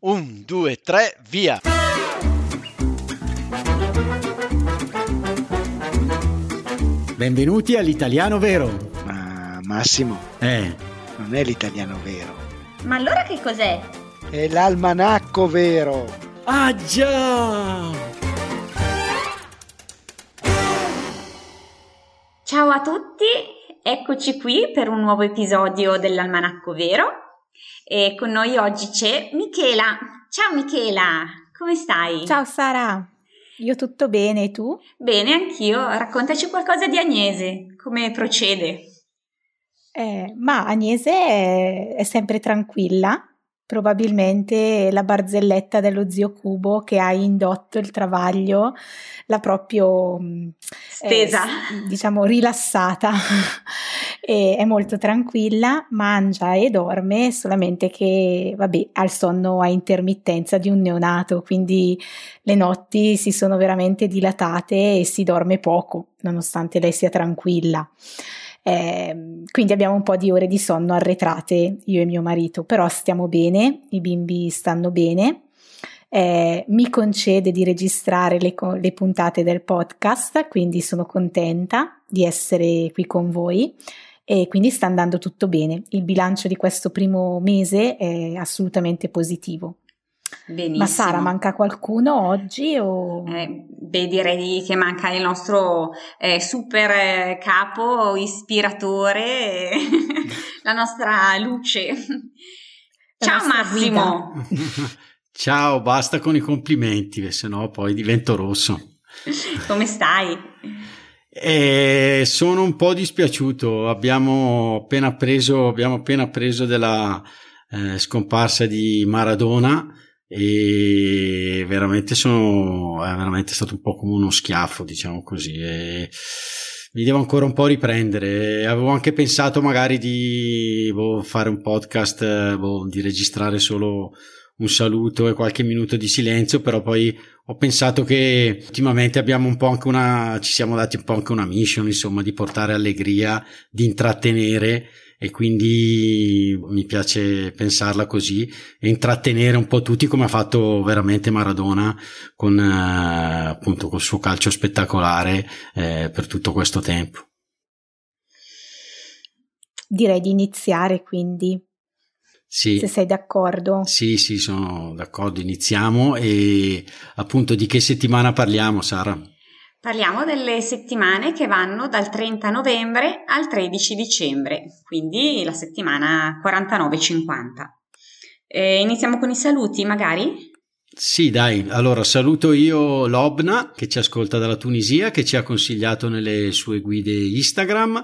Un, due, tre, via! Benvenuti all'italiano vero. Ma Massimo, Eh, non è l'italiano vero, Ma allora che cos'è? è l'almanacco vero. ah già! Ciao a tutti, eccoci qui per un nuovo episodio dell'Almanacco Vero e con noi oggi c'è Michela. Ciao Michela, come stai? Ciao Sara, io tutto bene e tu? Bene, anch'io. Raccontaci qualcosa di Agnese, come procede? Eh, ma Agnese è, è sempre tranquilla, probabilmente la barzelletta dello zio Cubo che ha indotto il travaglio l'ha proprio Stesa. eh, s- diciamo rilassata e è molto tranquilla, mangia e dorme, solamente che vabbè, ha il sonno a intermittenza di un neonato, quindi le notti si sono veramente dilatate e si dorme poco, nonostante lei sia tranquilla. Eh, quindi abbiamo un po' di ore di sonno arretrate io e mio marito, però stiamo bene, i bimbi stanno bene. Eh, mi concede di registrare le, le puntate del podcast, quindi sono contenta di essere qui con voi e quindi sta andando tutto bene. Il bilancio di questo primo mese è assolutamente positivo. Benissimo. Ma Sara, manca qualcuno oggi o... Eh, beh, direi che manca il nostro eh, super eh, capo, ispiratore, la nostra luce. La Ciao nostra Massimo, Ciao, basta con i complimenti, se no poi divento rosso. come stai? E sono un po' dispiaciuto, abbiamo appena preso, abbiamo appena preso della eh, scomparsa di Maradona e veramente sono, è veramente stato un po' come uno schiaffo, diciamo così. E mi devo ancora un po' riprendere. Avevo anche pensato magari di boh, fare un podcast, boh, di registrare solo un saluto e qualche minuto di silenzio, però poi ho pensato che ultimamente abbiamo un po' anche una, ci siamo dati un po' anche una mission, insomma, di portare allegria, di intrattenere e quindi mi piace pensarla così e intrattenere un po' tutti come ha fatto veramente Maradona con eh, appunto col suo calcio spettacolare eh, per tutto questo tempo. Direi di iniziare quindi, Sì. se sei d'accordo. Sì, sì, sono d'accordo, iniziamo e appunto di che settimana parliamo, Sara? Parliamo delle settimane che vanno dal 30 novembre al 13 dicembre, quindi la settimana 49-50. Eh, iniziamo con i saluti, magari? Sì, dai, allora saluto io Lobna che ci ascolta dalla Tunisia, che ci ha consigliato nelle sue guide Instagram.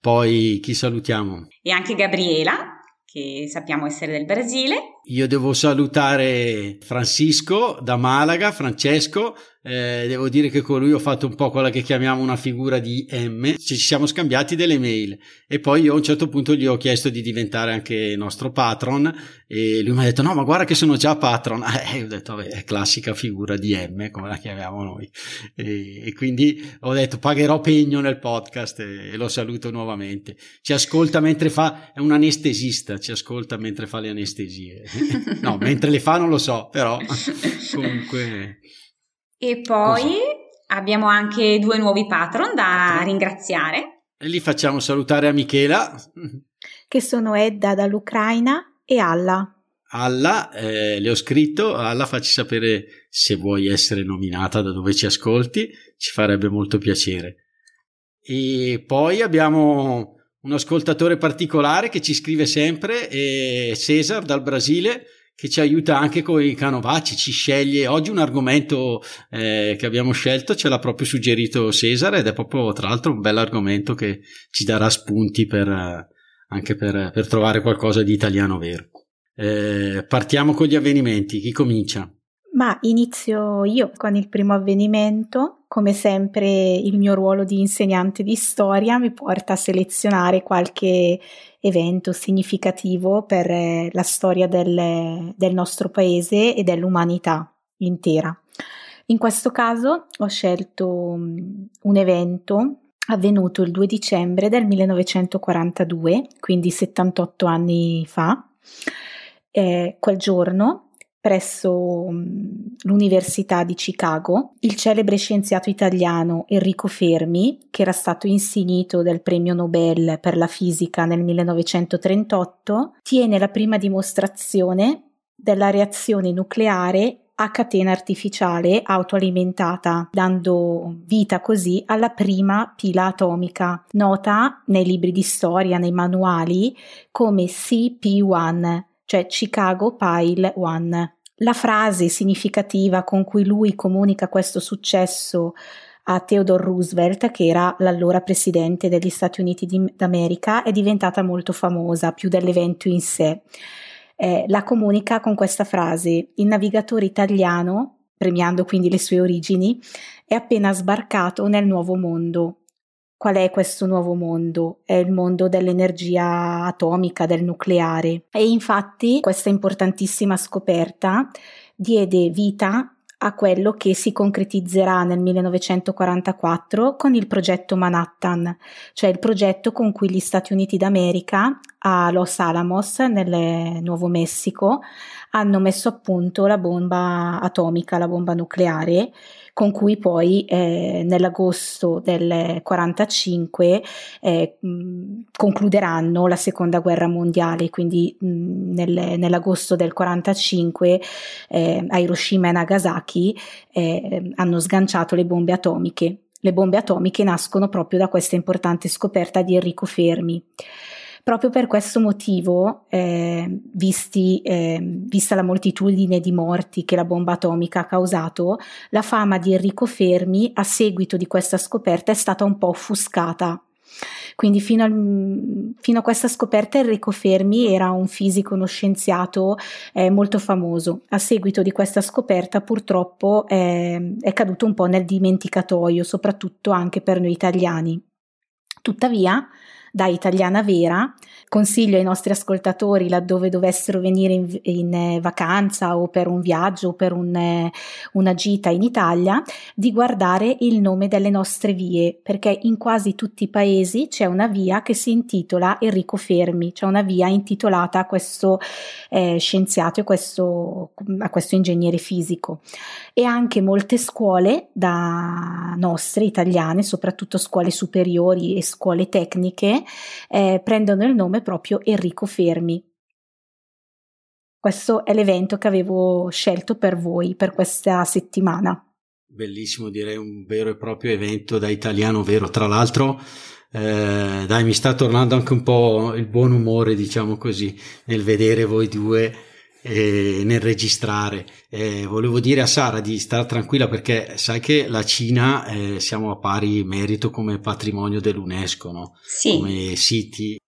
Poi chi salutiamo? E anche Gabriela, che sappiamo essere del Brasile. Io devo salutare Francisco da Malaga, Francesco. Eh, devo dire che con lui ho fatto un po' quella che chiamiamo una figura di M. Ci siamo scambiati delle mail e poi io a un certo punto gli ho chiesto di diventare anche nostro patron e lui mi ha detto no ma guarda che sono già patron e ho detto vabbè classica figura di M come la chiamiamo noi e, e quindi ho detto pagherò pegno nel podcast e, e lo saluto nuovamente ci ascolta mentre fa è un anestesista ci ascolta mentre fa le anestesie no mentre le fa non lo so però comunque E poi Così. abbiamo anche due nuovi patron da Patron. ringraziare. e li facciamo salutare a Michela che sono Edda dall'Ucraina e Alla. Alla, eh, le ho scritto, Alla facci sapere se vuoi essere nominata da dove ci ascolti, ci farebbe molto piacere. E poi abbiamo un ascoltatore particolare che ci scrive sempre, è Cesar dal Brasile, che ci aiuta anche con i canovacci, ci sceglie oggi un argomento eh, che abbiamo scelto, ce l'ha proprio suggerito Cesar ed è proprio tra l'altro un bel argomento che ci darà spunti per, eh, anche per, per trovare qualcosa di italiano vero. Eh, partiamo con gli avvenimenti. Chi comincia? Ma inizio io con il primo avvenimento. Come sempre, il mio ruolo di insegnante di storia mi porta a selezionare qualche evento significativo per eh, la storia del, del nostro paese e dell'umanità intera. In questo caso ho scelto mm, un evento avvenuto il 2 dicembre del 1942, quindi 78 anni fa. Eh, quel giorno presso l'Università di Chicago, il celebre scienziato italiano Enrico Fermi, che era stato insignito del premio Nobel per la fisica nel 1938, tiene la prima dimostrazione della reazione nucleare a catena artificiale autoalimentata, dando vita così alla prima pila atomica, nota nei libri di storia, nei manuali, come CP1, cioè Chicago Pile 1. La frase significativa con cui lui comunica questo successo a Theodore Roosevelt, che era l'allora presidente degli Stati Uniti d'America, è diventata molto famosa, più dell'evento in sé. Eh, la comunica con questa frase: Il navigatore italiano, premiando quindi le sue origini, è appena sbarcato nel nuovo mondo. Qual è questo nuovo mondo? È il mondo dell'energia atomica, del nucleare. E infatti questa importantissima scoperta diede vita a quello che si concretizzerà nel 1944 con il progetto Manhattan, cioè il progetto con cui gli Stati Uniti d'America a Los Alamos, nel Nuovo Messico, hanno messo a punto la bomba atomica, la bomba nucleare, con cui poi eh, nell'agosto del 45 eh, concluderanno la seconda guerra mondiale, quindi mh, nel, nell'agosto del 45 eh, a Hiroshima e Nagasaki eh, hanno sganciato le bombe atomiche. Le bombe atomiche nascono proprio da questa importante scoperta di Enrico Fermi. Proprio per questo motivo, eh, visti, eh, vista la moltitudine di morti che la bomba atomica ha causato, la fama di Enrico Fermi a seguito di questa scoperta è stata un po' offuscata. Quindi fino, al, fino, a questa scoperta Enrico Fermi era un fisico, uno scienziato eh, molto famoso. A seguito di questa scoperta purtroppo eh, è caduto un po' nel dimenticatoio, soprattutto anche per noi italiani. Tuttavia, da italiana vera. Consiglio ai nostri ascoltatori, laddove dovessero venire in, in eh, vacanza o per un viaggio o per un, eh, una gita in Italia, di guardare il nome delle nostre vie, perché in quasi tutti i paesi c'è una via che si intitola Enrico Fermi, c'è una via intitolata a questo eh, scienziato e questo, a questo ingegnere fisico. E anche molte scuole da nostre italiane, soprattutto scuole superiori e scuole tecniche, eh, prendono il nome proprio Enrico Fermi. Questo è l'evento che avevo scelto per voi per questa settimana. Bellissimo, direi un vero e proprio evento da italiano vero. Tra l'altro, eh, dai, mi sta tornando anche un po' il buon umore, diciamo così, nel vedere voi due e nel registrare. Eh, volevo dire a Sara di stare tranquilla perché sai che la Cina eh, siamo a pari merito come patrimonio dell'UNESCO, no? Sì. come siti.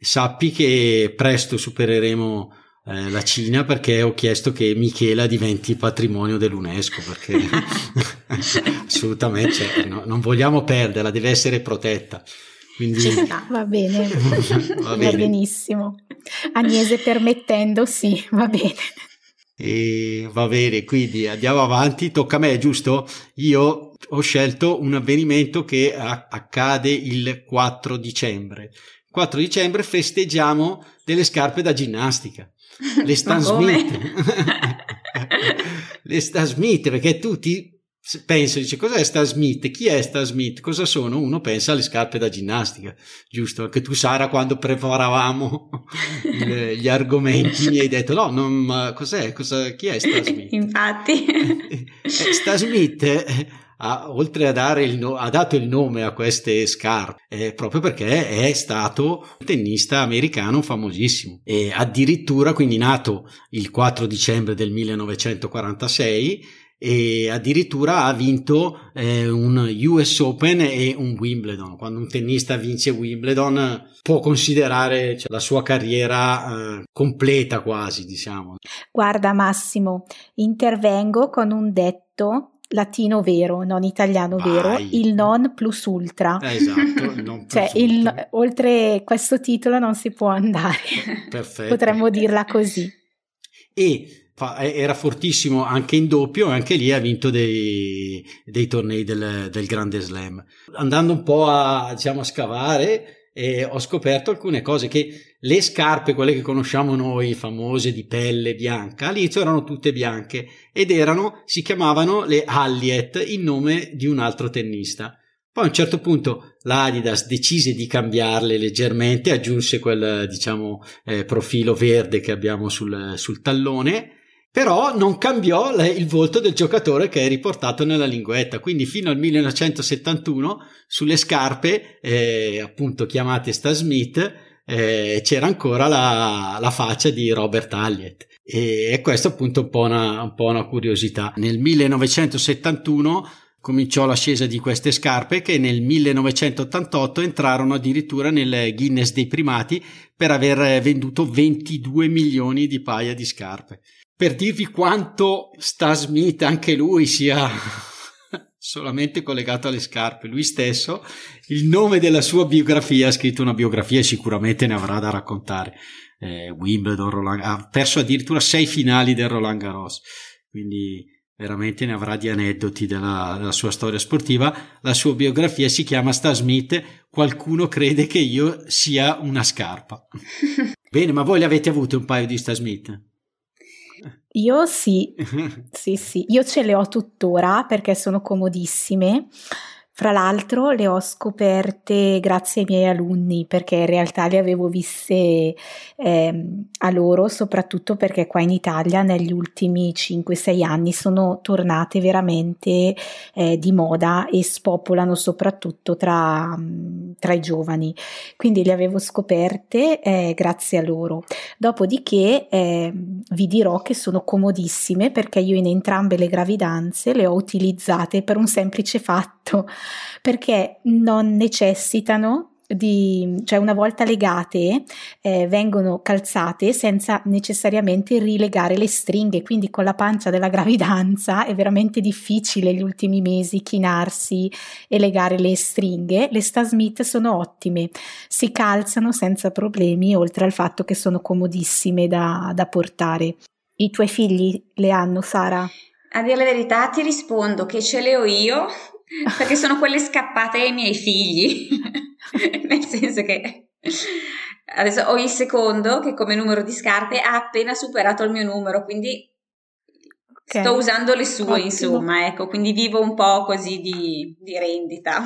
Sappi che presto supereremo eh, la Cina perché ho chiesto che Michela diventi patrimonio dell'UNESCO perché assolutamente cioè, no, non vogliamo perderla, deve essere protetta. Quindi... Va bene, va, bene. va benissimo. Agnese permettendo, sì, va bene. E va bene, quindi andiamo avanti, tocca a me, giusto? Io ho scelto un avvenimento che accade il 4 dicembre. 4 dicembre festeggiamo delle scarpe da ginnastica. Le Stan Smith. le Stan Smith, perché tutti penso, dice cos'è Stan Smith? Chi è Stan Smith? Cosa sono? Uno pensa alle scarpe da ginnastica, giusto? Anche tu Sara quando preparavamo gli argomenti mi hai detto no, non, cos'è? Cosa, chi è Stan Smith? Infatti. Eh, Stan Smith eh, ha, oltre a dare il no, ha dato il nome a queste scarpe eh, proprio perché è stato un tennista americano famosissimo e addirittura quindi nato il 4 dicembre del 1946 e addirittura ha vinto eh, un US Open e un Wimbledon. Quando un tennista vince Wimbledon può considerare cioè, la sua carriera eh, completa quasi, diciamo. Guarda Massimo, intervengo con un detto latino vero, non italiano Vai. vero, il non plus ultra. Eh, esatto, il non plus cioè, il, oltre questo titolo non si può andare. Perfetto. Potremmo dirla così. E era fortissimo anche in doppio e anche lì ha vinto dei, dei tornei del, del, Grande Slam. Andando un po' a, diciamo, a scavare, e ho scoperto alcune cose che le scarpe, quelle che conosciamo noi, famose di pelle bianca, all'inizio erano tutte bianche ed erano, si chiamavano le Alliet in nome di un altro tennista. Poi a un certo punto l'Adidas decise di cambiarle leggermente, aggiunse quel diciamo eh, profilo verde che abbiamo sul, sul tallone però non cambiò il volto del giocatore che è riportato nella linguetta. Quindi fino al 1971 sulle scarpe, eh, appunto chiamate Stan Smith, eh, c'era ancora la, la, faccia di Robert Alliet. E, questo appunto un po' una, un po' una curiosità. Nel 1971 cominciò l'ascesa di queste scarpe che nel 1988 entrarono addirittura nel Guinness dei primati per aver venduto 22 milioni di paia di scarpe per dirvi quanto Stan Smith, anche lui, sia solamente collegato alle scarpe. Lui stesso, il nome della sua biografia, ha scritto una biografia e sicuramente ne avrà da raccontare. Eh, Wimbledon, Roland, ha perso addirittura sei finali del Roland Garros, quindi veramente ne avrà di aneddoti della, della sua storia sportiva. La sua biografia si chiama Stan Smith, qualcuno crede che io sia una scarpa. Bene, ma voi le avete avute un paio di Stan Smith? Io sì, sì, sì, io ce le ho tuttora perché sono comodissime. Fra l'altro le ho scoperte grazie ai miei alunni perché in realtà le avevo viste eh, a loro, soprattutto perché qua in Italia negli ultimi 5-6 anni sono tornate veramente eh, di moda e spopolano soprattutto tra, tra, i giovani. Quindi le avevo scoperte eh, grazie a loro. Dopodiché ehm, vi dirò che sono comodissime perché io in entrambe le gravidanze le ho utilizzate per un semplice fatto perché non necessitano di, cioè una volta legate eh, vengono calzate senza necessariamente rilegare le stringhe, quindi con la pancia della gravidanza è veramente difficile gli ultimi mesi chinarsi e legare le stringhe. Le Sta Smith sono ottime, si calzano senza problemi, oltre al fatto che sono comodissime da, da portare. I tuoi figli le hanno, Sara? A dire la verità ti rispondo che ce le ho io perché sono quelle scappate ai miei figli, nel senso che adesso ho il secondo che come numero di scarpe ha appena superato il mio numero, quindi okay. sto usando le sue, Ottimo. insomma, ecco, quindi vivo un po' così di, di rendita.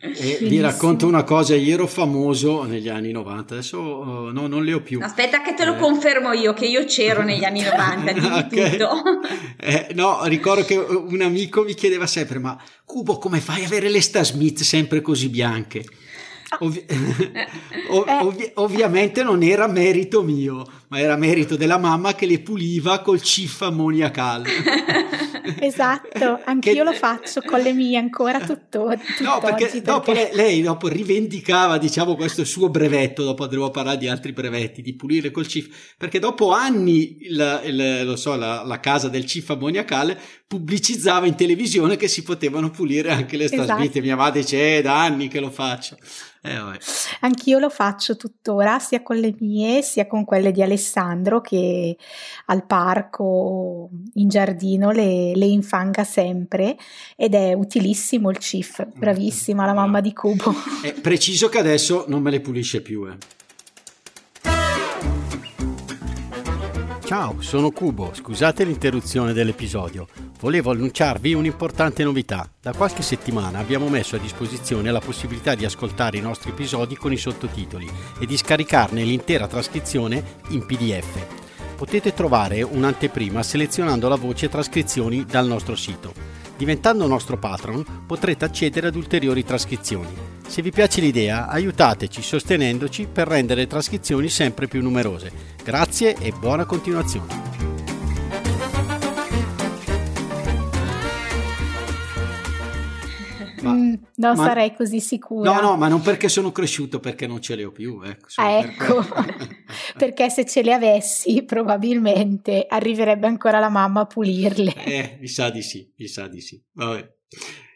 E vi racconto una cosa, io ero famoso negli anni 90, adesso uh, no, non le ho più. Aspetta che te lo eh. confermo io, che io c'ero negli anni 90, di okay. tutto. Eh, no, ricordo che un amico mi chiedeva sempre, ma Cubo come fai a avere le Star Smith sempre così bianche? Ovvi- ov- ovvi- ovviamente non era merito mio, ma era merito della mamma che le puliva col cif ammoniacale. esatto, anch'io che... lo faccio con le mie ancora tutto, no, perché, perché... dopo lei, lei, dopo rivendicava diciamo questo suo brevetto, dopo andremo a parlare di altri brevetti, di pulire col cif, perché dopo anni il, il, lo so, la, la, casa del cif ammoniacale pubblicizzava in televisione che si potevano pulire anche le stasbite, esatto. mia madre dice è da anni che lo faccio. Eh, Anch'io lo faccio tuttora, sia con le mie, sia con quelle di Alessandro che al parco, in giardino, le, le infanga sempre ed è utilissimo il CIF. Bravissima la mamma di Cubo. È preciso che adesso non me le pulisce più. Eh. Ciao, sono Cubo, scusate l'interruzione dell'episodio. Volevo annunciarvi un'importante novità. Da qualche settimana abbiamo messo a disposizione la possibilità di ascoltare i nostri episodi con i sottotitoli e di scaricarne l'intera trascrizione in PDF. Potete trovare un'anteprima selezionando la voce trascrizioni dal nostro sito. Diventando nostro patron potrete accedere ad ulteriori trascrizioni. Se vi piace l'idea, aiutateci sostenendoci per rendere le trascrizioni sempre più numerose. Grazie e buona continuazione. Non ma, sarei così sicura. No, no, ma non perché sono cresciuto, perché non ce le ho più. Ecco, ah, ecco. Per perché se ce le avessi probabilmente arriverebbe ancora la mamma a pulirle. Eh, mi sa di sì, mi sa di sì. Vabbè.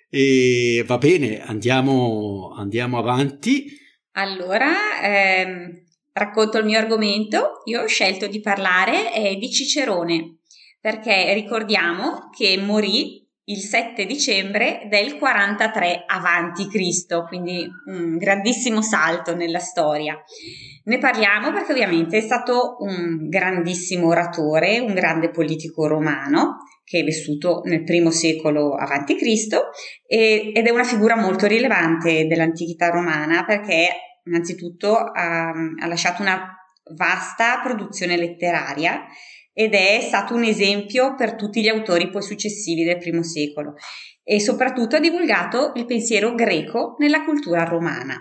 E va bene, andiamo, andiamo avanti. Allora, ehm, racconto il mio argomento. Io ho scelto di parlare eh, di Cicerone perché ricordiamo che morì il 7 dicembre del 43 avanti Cristo, quindi un grandissimo salto nella storia. Ne parliamo perché ovviamente è stato un grandissimo oratore, un grande politico romano che è vissuto nel primo secolo avanti Cristo ed è una figura molto rilevante dell'antichità romana perché innanzitutto ha, ha lasciato una vasta produzione letteraria ed è stato un esempio per tutti gli autori poi successivi del primo secolo. E soprattutto ha divulgato il pensiero greco nella cultura romana,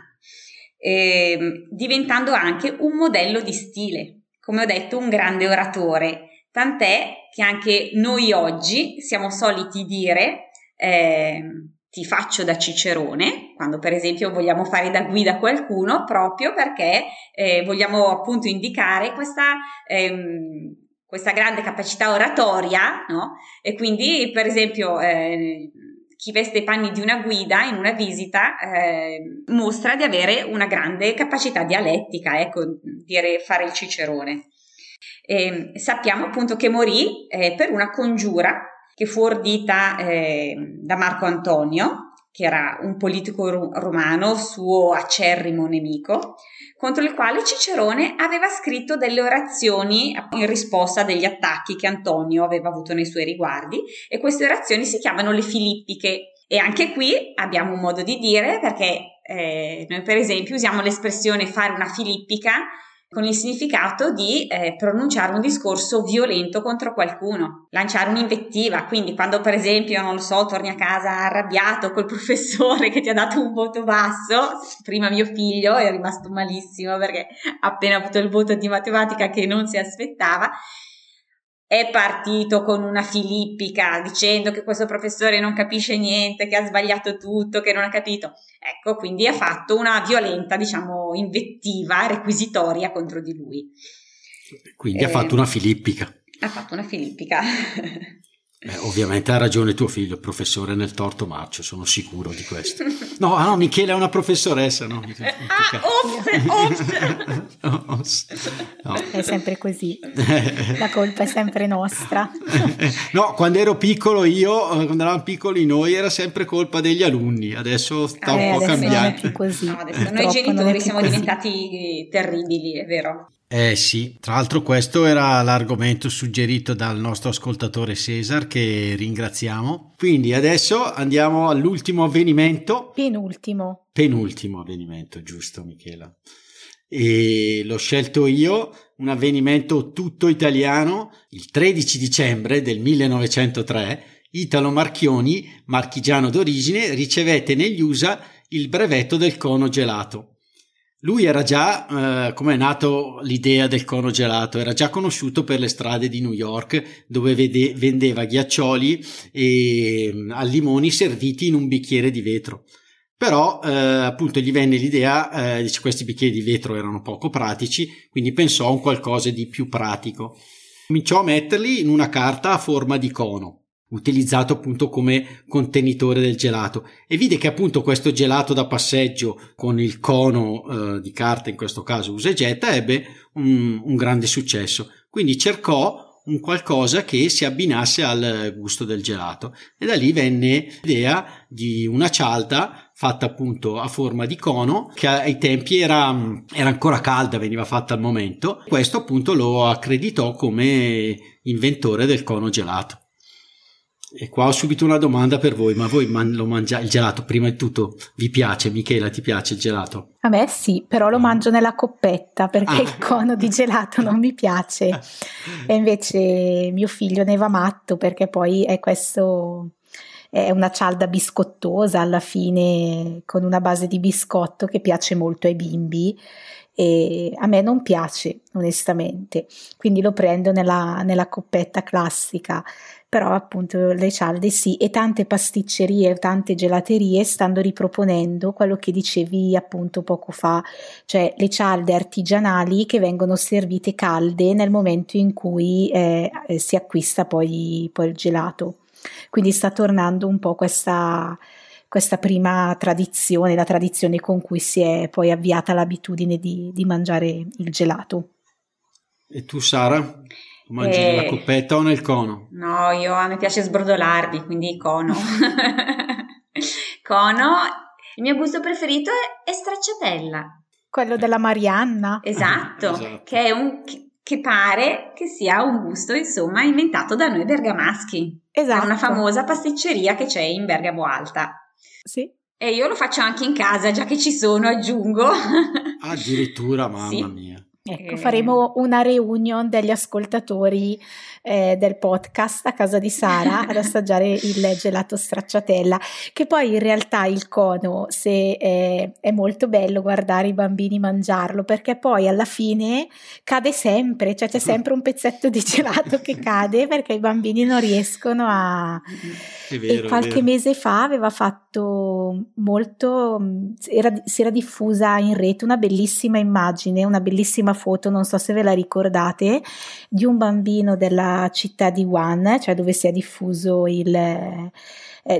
eh, diventando anche un modello di stile, come ho detto, un grande oratore, tant'è che anche noi oggi siamo soliti dire eh, ti faccio da cicerone, quando per esempio vogliamo fare da guida a qualcuno, proprio perché eh, vogliamo appunto indicare questa... Ehm, questa grande capacità oratoria, no? E quindi, per esempio, eh, chi veste i panni di una guida in una visita eh, mostra di avere una grande capacità dialettica, ecco, dire fare il cicerone. E sappiamo appunto che morì eh, per una congiura che fu ordita eh, da Marco Antonio, che era un politico romano, suo acerrimo nemico, contro il quale Cicerone aveva scritto delle orazioni in risposta degli attacchi che Antonio aveva avuto nei suoi riguardi e queste orazioni si chiamano le Filippiche. E anche qui abbiamo un modo di dire perché eh, noi per esempio usiamo l'espressione fare una filippica con il significato di eh, pronunciare un discorso violento contro qualcuno, lanciare un'invettiva. Quindi, quando per esempio, non lo so, torni a casa arrabbiato col professore che ti ha dato un voto basso, prima mio figlio è rimasto malissimo perché ha appena avuto il voto di matematica che non si aspettava è partito con una filippica dicendo che questo professore non capisce niente, che ha sbagliato tutto, che non ha capito. Ecco, quindi ha fatto una violenta, diciamo, invettiva requisitoria contro di lui. Quindi eh, ha fatto una filippica. Ha fatto una filippica. Eh, ovviamente ha ragione tuo figlio, professore nel torto marcio, sono sicuro di questo. No, ah, no, Michele è una professoressa, no? Ah, off. No. È sempre così, la colpa è sempre nostra. No, quando ero piccolo io, eh, quando eravamo piccoli noi, era sempre colpa degli alunni, adesso sta eh, un po' cambiando. Non è più così. No, adesso noi genitori siamo così. diventati terribili, è vero. Eh sì, tra l'altro questo era l'argomento suggerito dal nostro ascoltatore Cesar che ringraziamo. Quindi adesso andiamo all'ultimo avvenimento. Penultimo. Penultimo avvenimento, giusto Michela. E l'ho scelto io, un avvenimento tutto italiano, il 13 dicembre del 1903, Italo Marchioni, marchigiano d'origine, ricevette negli USA il brevetto del cono gelato. Lui era già, eh, come è nato l'idea del cono gelato, era già conosciuto per le strade di New York dove vede, vendeva ghiaccioli e, mm, a limoni serviti in un bicchiere di vetro. Però eh, appunto gli venne l'idea, eh, dice questi bicchieri di vetro erano poco pratici, quindi pensò a un qualcosa di più pratico. Cominciò a metterli in una carta a forma di cono utilizzato appunto come contenitore del gelato. E vide che appunto questo gelato da passeggio con il cono eh, di carta in questo caso usa e getta ebbe un, un grande successo. Quindi cercò un qualcosa che si abbinasse al gusto del gelato. E da lì venne l'idea di una cialda fatta appunto a forma di cono che ai tempi era, era ancora calda veniva fatta al momento. Questo appunto lo accreditò come inventore del cono gelato e qua ho subito una domanda per voi, ma voi man- lo mangiate il gelato prima di tutto? Vi piace, Michela? Ti piace il gelato? A me sì, però lo mangio nella coppetta perché ah. il cono di gelato non mi piace. E invece mio figlio ne va matto perché poi è questo è una cialda biscottosa alla fine con una base di biscotto che piace molto ai bimbi e a me non piace onestamente quindi lo prendo nella, nella coppetta classica però appunto le cialde sì e tante pasticcerie, tante gelaterie stanno riproponendo quello che dicevi appunto poco fa, cioè le cialde artigianali che vengono servite calde nel momento in cui eh, si acquista poi, poi il gelato. Quindi sta tornando un po' questa, questa prima tradizione, la tradizione con cui si è poi avviata l'abitudine di, di mangiare il gelato. E tu Sara? Mangi Eh, nella coppetta o nel cono? No, io a me piace sbrodolarli, quindi cono. Cono. Il mio gusto preferito è, è stracciatella. Quello della Marianna. Esatto, Esatto. che è un che, pare che sia un gusto, insomma, inventato da noi bergamaschi. È Esatto. una famosa pasticceria che c'è in Bergamo Alta. Sì. E io lo faccio anche in casa, già che ci sono, aggiungo. Addirittura, mamma Sì. mia. Ecco, Eh. faremo una reunion degli ascoltatori eh, del podcast a casa di Sara ad assaggiare il gelato stracciatella, che poi in realtà il cono, se eh, è molto bello guardare i bambini mangiarlo, perché poi alla fine cade sempre, cioè c'è sempre un pezzetto di gelato che cade perché i bambini non riescono a... Vero, e qualche mese fa aveva fatto molto, era- si era diffusa in rete una bellissima immagine, una bellissima foto, non so se ve la ricordate, di un bambino della città di Wuhan, cioè dove si è diffuso il, eh,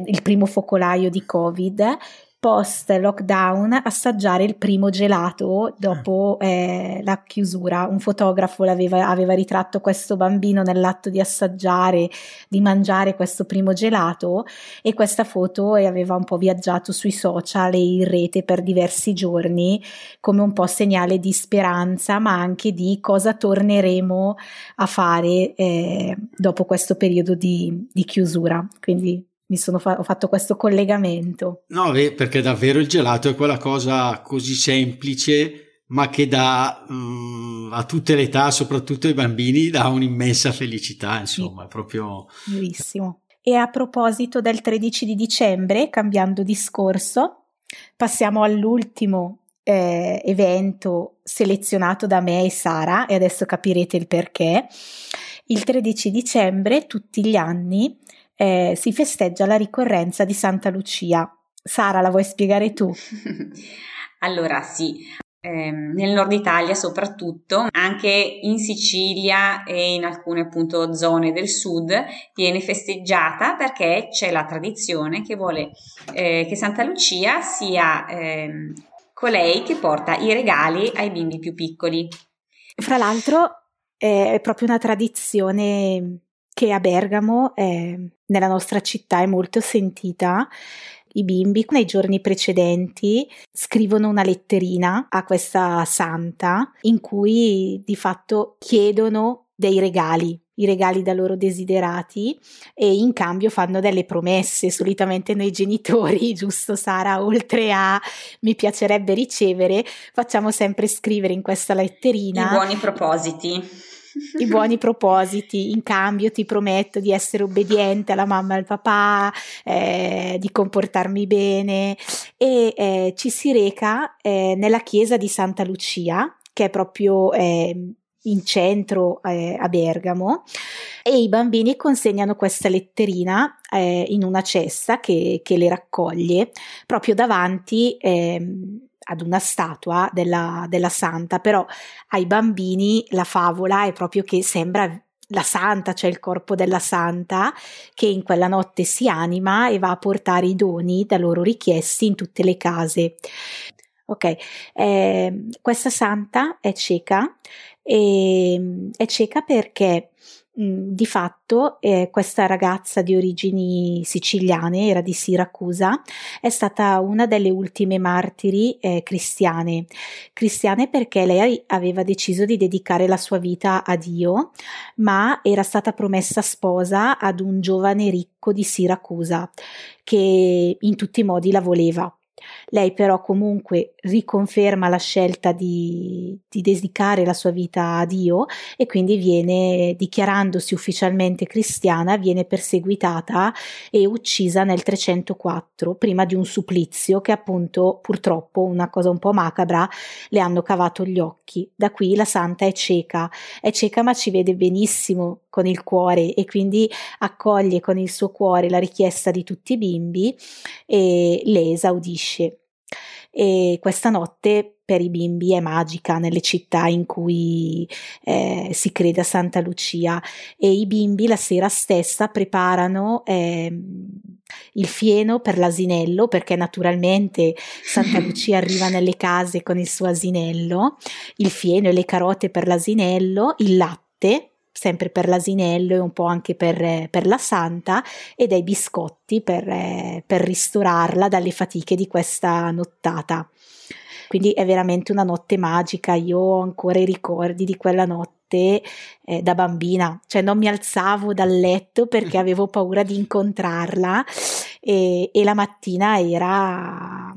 il primo focolaio di Covid. Post lockdown assaggiare il primo gelato dopo eh, la chiusura. Un fotografo l'aveva, aveva ritratto questo bambino nell'atto di assaggiare, di mangiare questo primo gelato e questa foto aveva un po' viaggiato sui social e in rete per diversi giorni come un po' segnale di speranza ma anche di cosa torneremo a fare eh, dopo questo periodo di, di chiusura quindi mi sono fa- ho fatto questo collegamento No, beh, perché davvero il gelato è quella cosa così semplice, ma che dà mm, a tutte le età, soprattutto ai bambini, dà un'immensa felicità, insomma, è proprio... Bellissimo. E a proposito del 13 di dicembre, cambiando discorso, passiamo all'ultimo eh, evento selezionato da me e Sara, e adesso capirete il perché. Il 13 dicembre, tutti gli anni, eh, si festeggia la ricorrenza di Santa Lucia. Sara, la vuoi spiegare tu? Allora sì, ehm, nel nord Italia soprattutto, anche in Sicilia e in alcune appunto zone del sud viene festeggiata perché c'è la tradizione che vuole eh, che Santa Lucia sia ehm, colei che porta i regali ai bimbi più piccoli. Fra l'altro eh, è proprio una tradizione che a Bergamo, eh, nella nostra città, è molto sentita. I bimbi nei giorni precedenti scrivono una letterina a questa santa in cui di fatto chiedono dei regali, i regali da loro desiderati e in cambio fanno delle promesse. Solitamente noi genitori, giusto Sara, oltre a mi piacerebbe ricevere, facciamo sempre scrivere in questa letterina I buoni propositi. I buoni propositi, in cambio ti prometto di essere obbediente alla mamma e al papà, eh, di comportarmi bene. E eh, ci si reca eh, nella chiesa di Santa Lucia, che è proprio eh, in centro eh, a Bergamo. E i bambini consegnano questa letterina eh, in una cesta che, che le raccoglie proprio davanti ehm, ad una statua della, della santa, però ai bambini la favola è proprio che sembra la santa, cioè il corpo della santa, che in quella notte si anima e va a portare i doni da loro richiesti in tutte le case. Ok, eh, questa santa è cieca e è cieca perché di fatto eh, questa ragazza di origini siciliane, era di Siracusa, è stata una delle ultime martiri eh, cristiane. Cristiane perché lei aveva deciso di dedicare la sua vita a Dio, ma era stata promessa sposa ad un giovane ricco di Siracusa che in tutti i modi la voleva. Lei però comunque riconferma la scelta di, di, dedicare la sua vita a Dio e quindi viene, dichiarandosi ufficialmente cristiana, viene perseguitata e uccisa nel 304 prima di un supplizio che appunto purtroppo, una cosa un po' macabra, le hanno cavato gli occhi. Da qui la santa è cieca, è cieca ma ci vede benissimo con il cuore e quindi accoglie con il suo cuore la richiesta di tutti i bimbi e le esaudisce. E questa notte per i bimbi è magica nelle città in cui eh, si crede a Santa Lucia e i bimbi la sera stessa preparano eh, il fieno per l'asinello perché naturalmente Santa Lucia arriva nelle case con il suo asinello, il fieno e le carote per l'asinello, il latte sempre per l'asinello e un po' anche per, per la santa e dei biscotti per, per ristorarla dalle fatiche di questa nottata. Quindi è veramente una notte magica, io ho ancora i ricordi di quella notte eh, da bambina, cioè non mi alzavo dal letto perché avevo paura di incontrarla e, e la mattina era,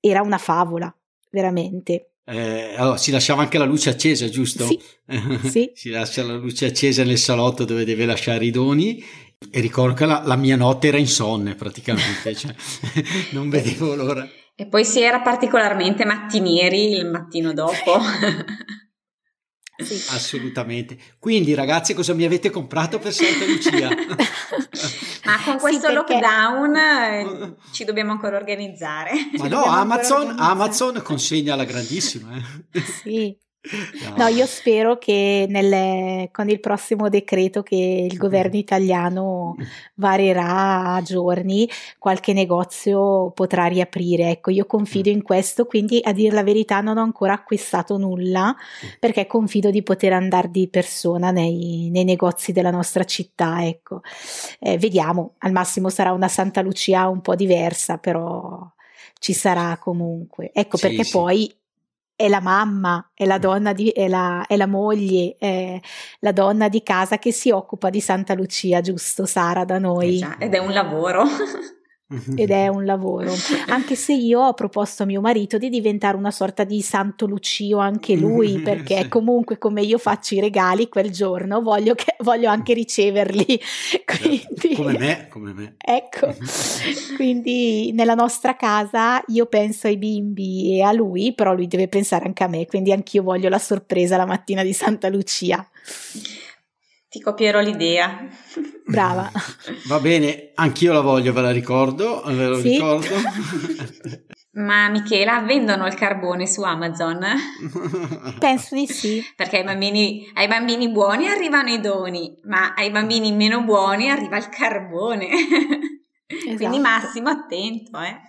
era una favola, veramente. Eh, allora, si lasciava anche la luce accesa, giusto? Sì. sì. si lascia la luce accesa nel salotto dove deve lasciare i doni. E ricordo che la, la mia notte era insonne praticamente, cioè, non vedevo l'ora. E poi si era particolarmente mattinieri il mattino dopo. Sì. Assolutamente. Quindi, ragazzi, cosa mi avete comprato per Santa Lucia? Ma con questo sì, perché... lockdown eh, ci dobbiamo ancora organizzare. Ma no, Amazon, Amazon consegna la grandissima. Eh. Sì. No. no, io spero che nelle, con il prossimo decreto che il governo italiano varierà a giorni, qualche negozio potrà riaprire. Ecco, io confido in questo, quindi a dire la verità non ho ancora acquistato nulla perché confido di poter andare di persona nei, nei negozi della nostra città. Ecco, eh, vediamo, al massimo sarà una Santa Lucia un po' diversa, però ci sarà comunque. Ecco sì, perché sì. poi è la mamma, è la donna di, è la, è la moglie, è la donna di casa che si occupa di Santa Lucia, giusto Sara, da noi? Ed è un lavoro. ed è un lavoro. Anche se io ho proposto a mio marito di diventare una sorta di santo Lucio anche lui, perché sì. comunque come io faccio i regali quel giorno, voglio, che, voglio anche riceverli. Quindi, come me, come me. Ecco, quindi nella nostra casa io penso ai bimbi e a lui, però lui deve pensare anche a me, quindi anch'io voglio la sorpresa la mattina di Santa Lucia. Ti copierò l'idea. Brava. Va bene, anch'io la voglio, ve la ricordo, ve lo sì? ricordo. Ma Michela, vendono il carbone su Amazon? Penso di sì. Perché ai bambini, ai bambini buoni arrivano i doni, ma ai bambini meno buoni arriva il carbone. Esatto. Quindi Massimo, attento, eh.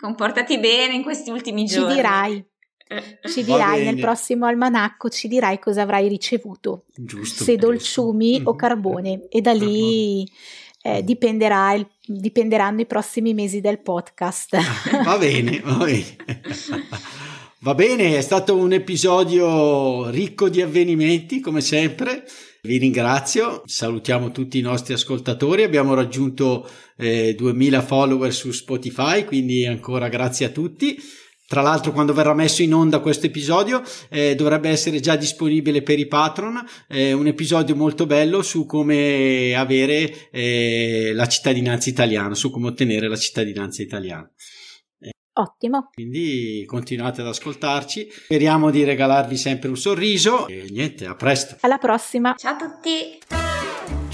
Comportati bene in questi ultimi giorni. Ci dirai. Ci dirai nel prossimo almanacco, ci dirai cosa avrai ricevuto, Giusto, se dolciumi o carbone e da lì eh, dipenderà il, dipenderanno i prossimi mesi del podcast. va bene, va bene. Va bene, è stato un episodio ricco di avvenimenti come sempre. Vi ringrazio, salutiamo tutti i nostri ascoltatori, abbiamo raggiunto eh, 2000 follower su Spotify, quindi ancora grazie a tutti. Tra l'altro, quando verrà messo in onda questo episodio, eh, dovrebbe essere già disponibile per i patron. Eh, un episodio molto bello su come avere eh, la cittadinanza italiana, su come ottenere la cittadinanza italiana. Ottimo. Quindi continuate ad ascoltarci. Speriamo di regalarvi sempre un sorriso. E niente, a presto. Alla prossima. Ciao a tutti.